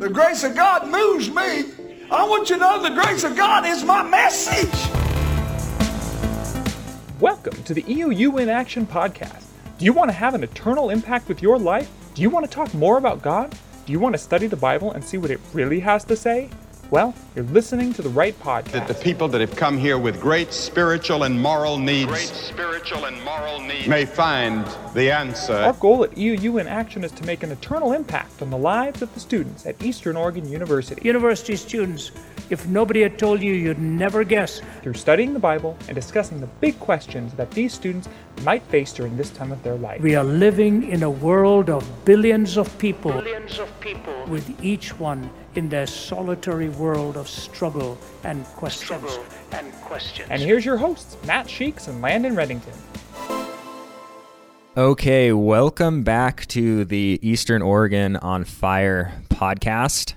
The grace of God moves me. I want you to know the grace of God is my message. Welcome to the EOU in Action podcast. Do you want to have an eternal impact with your life? Do you want to talk more about God? Do you want to study the Bible and see what it really has to say? Well, you're listening to the right podcast. That the people that have come here with great spiritual and moral needs, great spiritual and moral needs may find the answer. Our goal at EOU in Action is to make an eternal impact on the lives of the students at Eastern Oregon University. University students, if nobody had told you, you'd never guess. Through studying the Bible and discussing the big questions that these students might face during this time of their life. We are living in a world of billions of people, billions of people with each one in their solitary world of struggle and questions. struggle and questions. And here's your hosts, Matt Sheeks and Landon Reddington. Okay, welcome back to the Eastern Oregon on Fire podcast.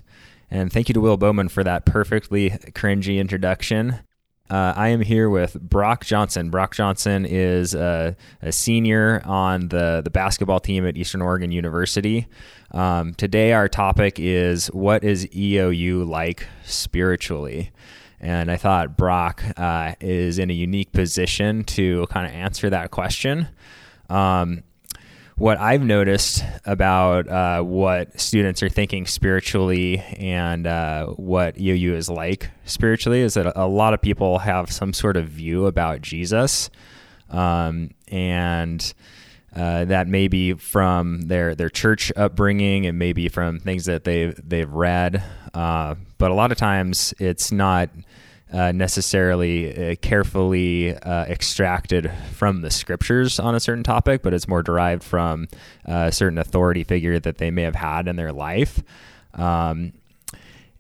And thank you to Will Bowman for that perfectly cringy introduction. Uh, I am here with Brock Johnson. Brock Johnson is a, a, senior on the, the basketball team at Eastern Oregon University. Um, today, our topic is what is EOU like spiritually? And I thought Brock uh, is in a unique position to kind of answer that question. Um, what I've noticed about uh, what students are thinking spiritually and uh, what EOU is like spiritually is that a lot of people have some sort of view about Jesus. Um, and uh, that may be from their, their church upbringing, it may be from things that they've, they've read. Uh, but a lot of times it's not uh, necessarily uh, carefully uh, extracted from the scriptures on a certain topic, but it's more derived from uh, a certain authority figure that they may have had in their life. Um,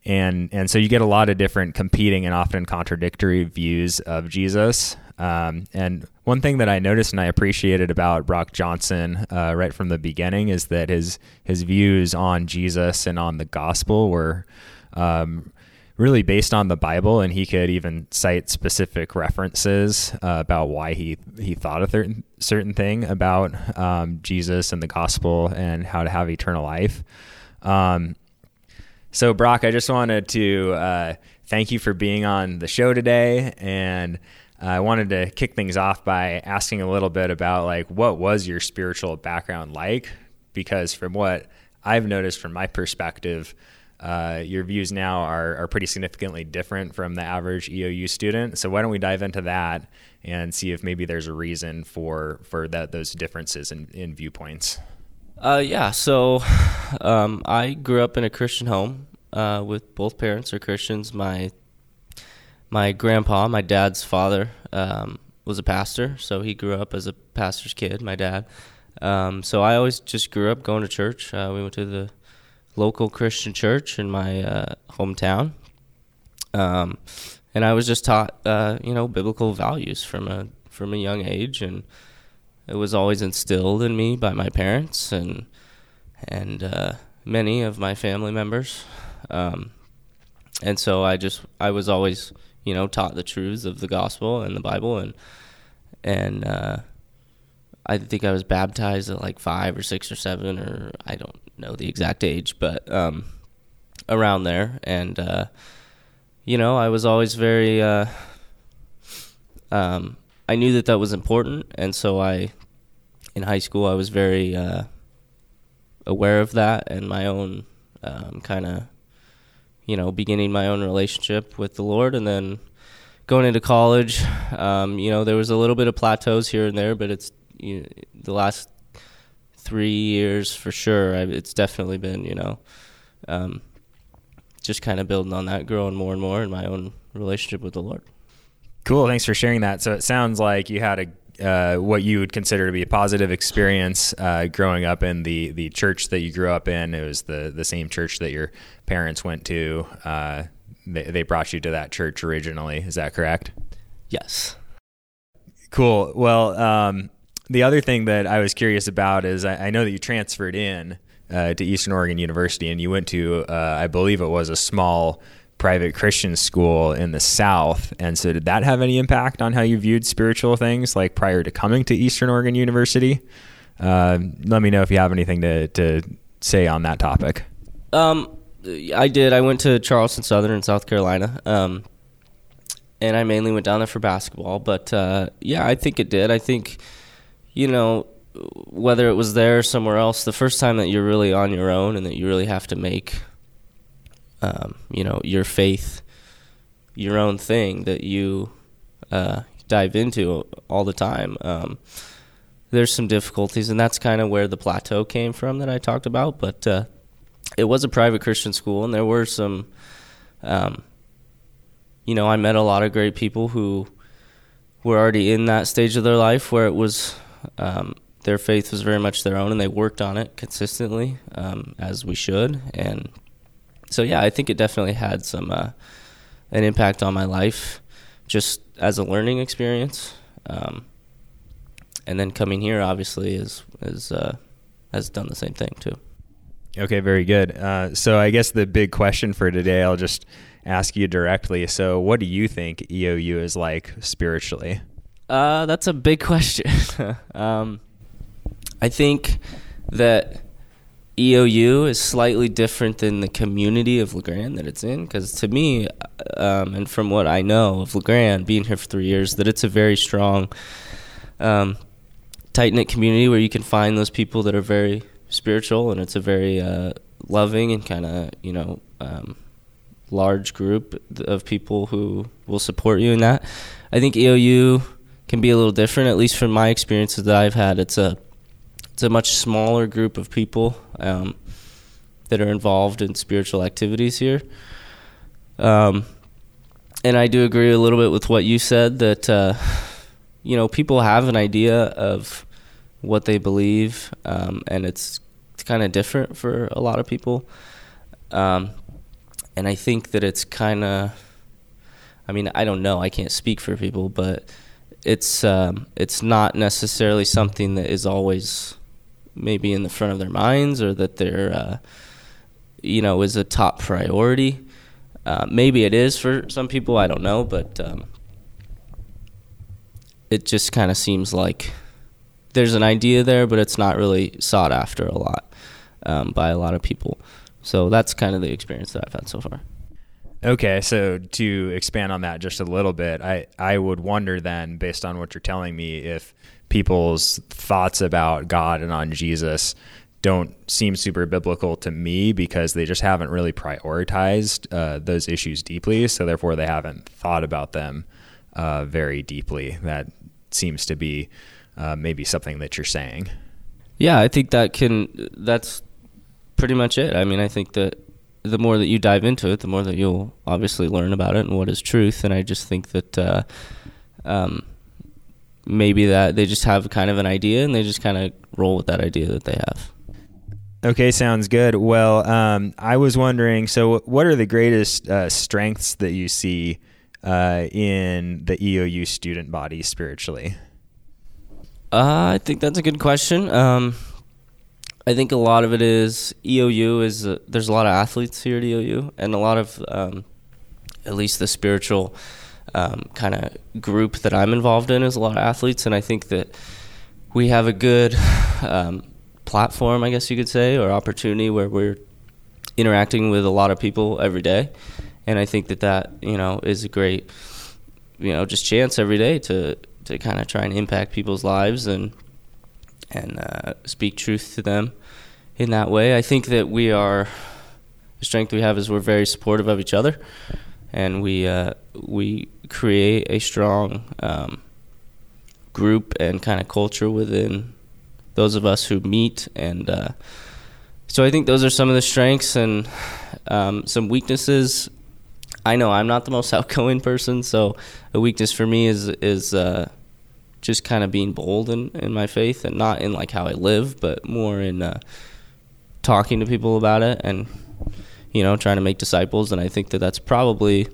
and and so you get a lot of different competing and often contradictory views of Jesus. Um, and one thing that I noticed and I appreciated about Brock Johnson uh, right from the beginning is that his his views on Jesus and on the gospel were um, really based on the Bible, and he could even cite specific references uh, about why he he thought a certain certain thing about um, Jesus and the gospel and how to have eternal life. Um, so, Brock, I just wanted to uh, thank you for being on the show today, and I wanted to kick things off by asking a little bit about like what was your spiritual background like? Because from what I've noticed from my perspective, uh, your views now are, are pretty significantly different from the average EOU student. So why don't we dive into that and see if maybe there's a reason for for that those differences in, in viewpoints. Uh, yeah. So um, I grew up in a Christian home uh, with both parents are Christians. My my grandpa, my dad's father, um, was a pastor, so he grew up as a pastor's kid. My dad. Um, so I always just grew up going to church. Uh, we went to the local Christian church in my uh, hometown. Um, and I was just taught, uh, you know, biblical values from a from a young age, and it was always instilled in me by my parents and and uh, many of my family members. Um, and so I just I was always, you know, taught the truths of the gospel and the Bible, and and uh, I think I was baptized at like five or six or seven, or I don't know the exact age, but um, around there. And uh, you know, I was always very. Uh, um, I knew that that was important, and so I, in high school, I was very uh, aware of that and my own um, kind of, you know, beginning my own relationship with the Lord, and then going into college. Um, you know, there was a little bit of plateaus here and there, but it's you know, the last three years for sure. I, it's definitely been, you know, um, just kind of building on that, growing more and more in my own relationship with the Lord. Cool. Thanks for sharing that. So it sounds like you had a uh, what you would consider to be a positive experience uh, growing up in the the church that you grew up in. It was the the same church that your parents went to. Uh, they, they brought you to that church originally. Is that correct? Yes. Cool. Well, um, the other thing that I was curious about is I, I know that you transferred in uh, to Eastern Oregon University and you went to, uh, I believe it was a small private Christian school in the South. And so, did that have any impact on how you viewed spiritual things, like prior to coming to Eastern Oregon University? Uh, let me know if you have anything to, to say on that topic. Um, I did. I went to Charleston Southern in South Carolina, um, and I mainly went down there for basketball. But uh, yeah, I think it did. I think, you know, whether it was there or somewhere else, the first time that you're really on your own and that you really have to make, um, you know, your faith your own thing that you uh, dive into all the time. Um, there's some difficulties, and that's kind of where the plateau came from that I talked about. But uh, it was a private Christian school, and there were some, um, you know, I met a lot of great people who were already in that stage of their life where it was um, their faith was very much their own, and they worked on it consistently um, as we should. And so, yeah, I think it definitely had some uh, an impact on my life, just as a learning experience. Um, and then coming here, obviously, is is uh, has done the same thing too. Okay, very good. Uh, so I guess the big question for today, I'll just ask you directly. So, what do you think EOU is like spiritually? Uh, that's a big question. um, I think that EOU is slightly different than the community of La Grande that it's in. Because to me, um, and from what I know of La Grande, being here for three years, that it's a very strong, um, tight knit community where you can find those people that are very spiritual, and it's a very uh, loving and kind of you know um, large group of people who will support you in that. I think EOU can be a little different, at least from my experiences that I've had. It's a it's a much smaller group of people um, that are involved in spiritual activities here. Um, and I do agree a little bit with what you said that uh, you know people have an idea of what they believe, um, and it's kind of different for a lot of people. Um, and I think that it's kind of, I mean, I don't know, I can't speak for people, but it's um, it's not necessarily something that is always maybe in the front of their minds or that they're uh, you know is a top priority. Uh, maybe it is for some people. I don't know, but um, it just kind of seems like there's an idea there, but it's not really sought after a lot um, by a lot of people. So that's kind of the experience that I've had so far. Okay, so to expand on that just a little bit, I, I would wonder then, based on what you're telling me, if people's thoughts about God and on Jesus don't seem super biblical to me because they just haven't really prioritized uh, those issues deeply. So therefore, they haven't thought about them uh, very deeply. That seems to be uh, maybe something that you're saying. Yeah, I think that can. That's pretty much it. I mean, I think that the more that you dive into it, the more that you'll obviously learn about it and what is truth. And I just think that uh, um, maybe that they just have kind of an idea and they just kind of roll with that idea that they have. Okay, sounds good. Well, um, I was wondering so, what are the greatest uh, strengths that you see uh, in the EOU student body spiritually? Uh, I think that's a good question. Um, I think a lot of it is EOU is uh, there's a lot of athletes here at EOU, and a lot of um, at least the spiritual um, kind of group that I'm involved in is a lot of athletes, and I think that we have a good um, platform, I guess you could say, or opportunity where we're interacting with a lot of people every day, and I think that that you know is a great you know just chance every day to to kind of try and impact people's lives and and uh, speak truth to them in that way. I think that we are the strength we have is we're very supportive of each other, and we uh, we create a strong um, group and kind of culture within those of us who meet and. Uh, so I think those are some of the strengths and um, some weaknesses. I know I'm not the most outgoing person, so a weakness for me is is uh, just kind of being bold in, in my faith and not in like how I live, but more in uh, talking to people about it and you know trying to make disciples. And I think that that's probably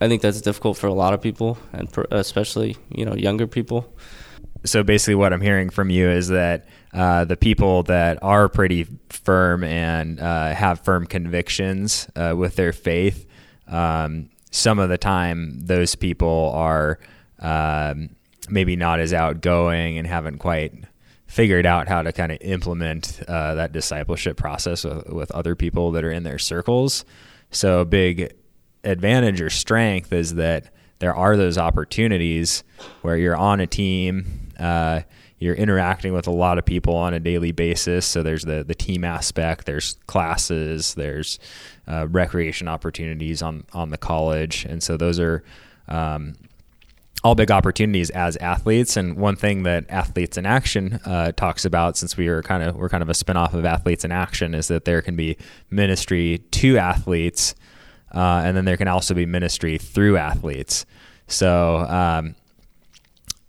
I think that's difficult for a lot of people and especially you know younger people. So basically, what I'm hearing from you is that uh, the people that are pretty firm and uh, have firm convictions uh, with their faith, um, some of the time those people are um, maybe not as outgoing and haven't quite figured out how to kind of implement uh, that discipleship process with, with other people that are in their circles. So, a big advantage or strength is that there are those opportunities where you're on a team, uh, you're interacting with a lot of people on a daily basis. So, there's the, the team aspect, there's classes, there's uh, recreation opportunities on, on the college. And so, those are um, all big opportunities as athletes. And one thing that Athletes in Action uh, talks about, since we are kind of we're kind of a spinoff of Athletes in Action, is that there can be ministry to athletes, uh, and then there can also be ministry through athletes. So, um,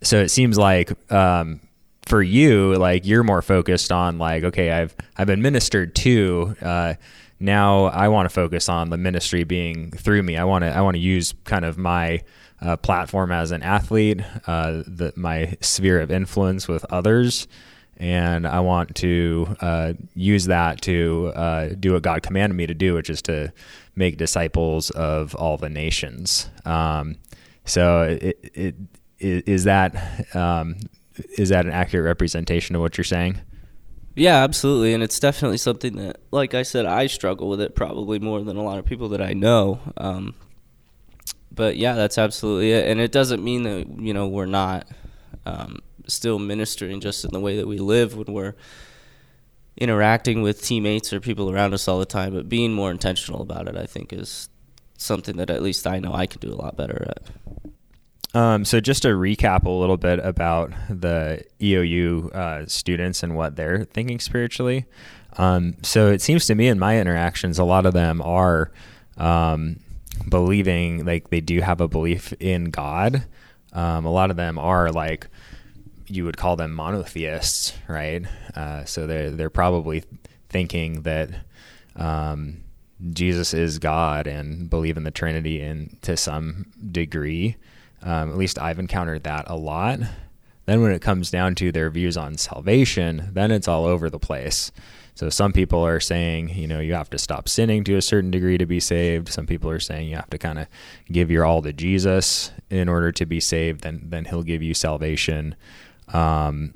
so it seems like um, for you, like you're more focused on like, okay, I've I've been ministered to. Uh, now I want to focus on the ministry being through me. I want to I want to use kind of my uh, platform as an athlete, uh, the, my sphere of influence with others, and I want to uh, use that to uh, do what God commanded me to do, which is to make disciples of all the nations. Um, so, it, it, it, is that um, is that an accurate representation of what you're saying? Yeah, absolutely, and it's definitely something that, like I said, I struggle with it probably more than a lot of people that I know. Um, but yeah, that's absolutely it. And it doesn't mean that you know we're not um, still ministering just in the way that we live when we're interacting with teammates or people around us all the time. But being more intentional about it, I think, is something that at least I know I can do a lot better at. Um, so just to recap a little bit about the EOU uh, students and what they're thinking spiritually. Um, so it seems to me in my interactions, a lot of them are um, believing like they do have a belief in God. Um, a lot of them are like you would call them monotheists, right? Uh, so they're they're probably thinking that um, Jesus is God and believe in the Trinity in to some degree. Um, at least I've encountered that a lot. Then when it comes down to their views on salvation, then it's all over the place. So some people are saying, you know, you have to stop sinning to a certain degree to be saved. Some people are saying you have to kind of give your all to Jesus in order to be saved. Then then He'll give you salvation. Um,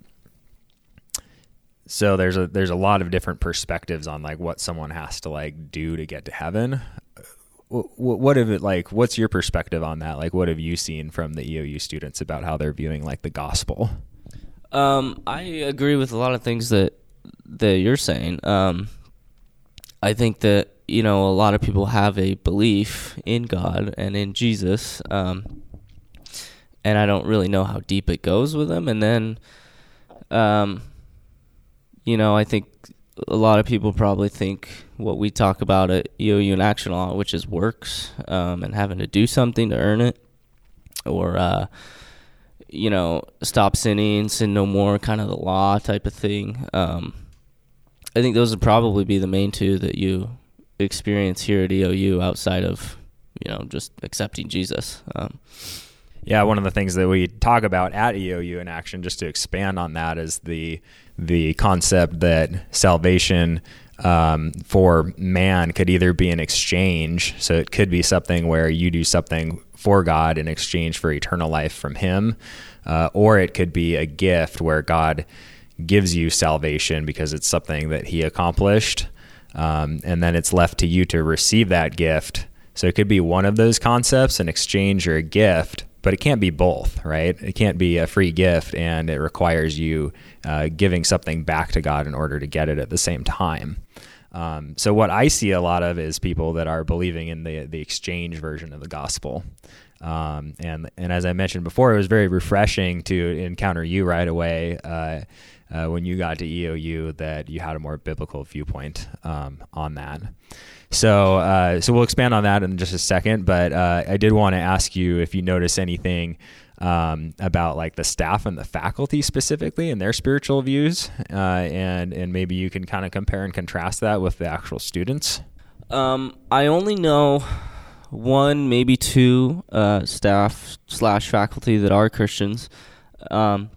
so there's a there's a lot of different perspectives on like what someone has to like do to get to heaven. What, what have it like? What's your perspective on that? Like, what have you seen from the EOU students about how they're viewing like the gospel? Um, I agree with a lot of things that that you're saying. Um, I think that you know a lot of people have a belief in God and in Jesus, um, and I don't really know how deep it goes with them. And then, um, you know, I think a lot of people probably think what we talk about at EOU in action lot, which is works um, and having to do something to earn it, or uh, you know, stop sinning, sin no more, kind of the law type of thing. Um, I think those would probably be the main two that you experience here at EOU outside of you know just accepting Jesus. Um, yeah, one of the things that we talk about at EOU in action, just to expand on that, is the the concept that salvation um, for man could either be an exchange, so it could be something where you do something for God in exchange for eternal life from Him, uh, or it could be a gift where God gives you salvation because it's something that he accomplished. Um, and then it's left to you to receive that gift. So it could be one of those concepts, an exchange or a gift, but it can't be both, right? It can't be a free gift and it requires you uh, giving something back to God in order to get it at the same time. Um, so what I see a lot of is people that are believing in the the exchange version of the gospel. Um, and and as I mentioned before, it was very refreshing to encounter you right away. Uh, uh, when you got to EOU that you had a more biblical viewpoint um, on that. So, uh, so we'll expand on that in just a second. But uh, I did want to ask you if you notice anything um, about like the staff and the faculty specifically and their spiritual views, uh, and and maybe you can kind of compare and contrast that with the actual students. Um, I only know one, maybe two uh, staff slash faculty that are Christians. Um,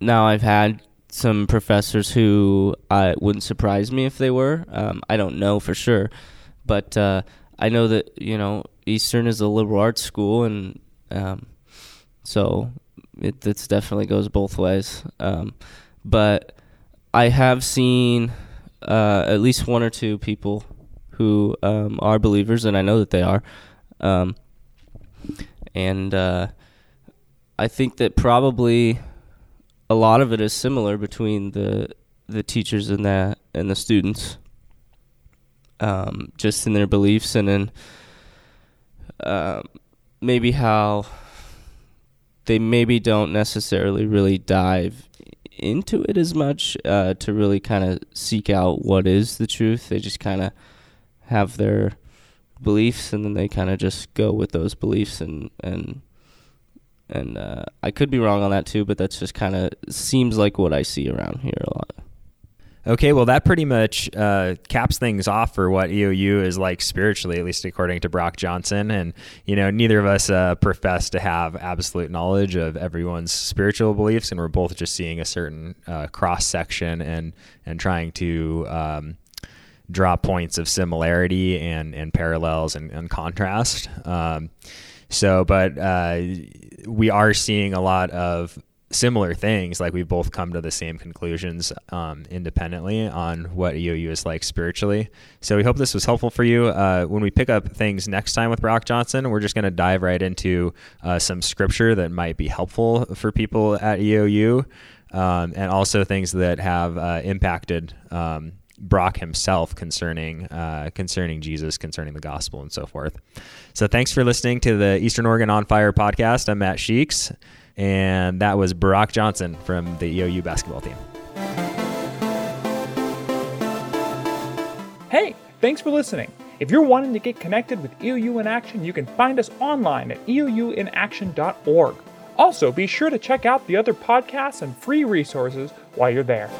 now I've had some professors who uh, wouldn't surprise me if they were. Um, I don't know for sure, but uh, I know that you know Eastern is a liberal arts school, and um, so it definitely goes both ways. Um, but I have seen uh, at least one or two people who um, are believers, and I know that they are. Um, and uh, I think that probably a lot of it is similar between the the teachers and the and the students, um, just in their beliefs and in uh, maybe how they maybe don't necessarily really dive into it as much uh, to really kind of seek out what is the truth. They just kind of have their beliefs and then they kind of just go with those beliefs and and and uh, I could be wrong on that too, but that's just kind of seems like what I see around here a lot. Okay, well, that pretty much uh, caps things off for what EOU is like spiritually, at least according to Brock Johnson. And, you know, neither of us uh, profess to have absolute knowledge of everyone's spiritual beliefs, and we're both just seeing a certain uh, cross section and, and trying to. Um, draw points of similarity and, and parallels and, and contrast. Um, so, but uh, we are seeing a lot of similar things. Like we've both come to the same conclusions um, independently on what EOU is like spiritually. So we hope this was helpful for you. Uh, when we pick up things next time with Brock Johnson, we're just going to dive right into uh, some scripture that might be helpful for people at EOU, um, and also things that have uh, impacted. Um, Brock himself concerning uh, concerning Jesus, concerning the gospel, and so forth. So, thanks for listening to the Eastern Oregon on Fire podcast. I'm Matt Sheeks and that was Brock Johnson from the EOU basketball team. Hey, thanks for listening. If you're wanting to get connected with EOU in Action, you can find us online at eouinaction.org. Also, be sure to check out the other podcasts and free resources while you're there.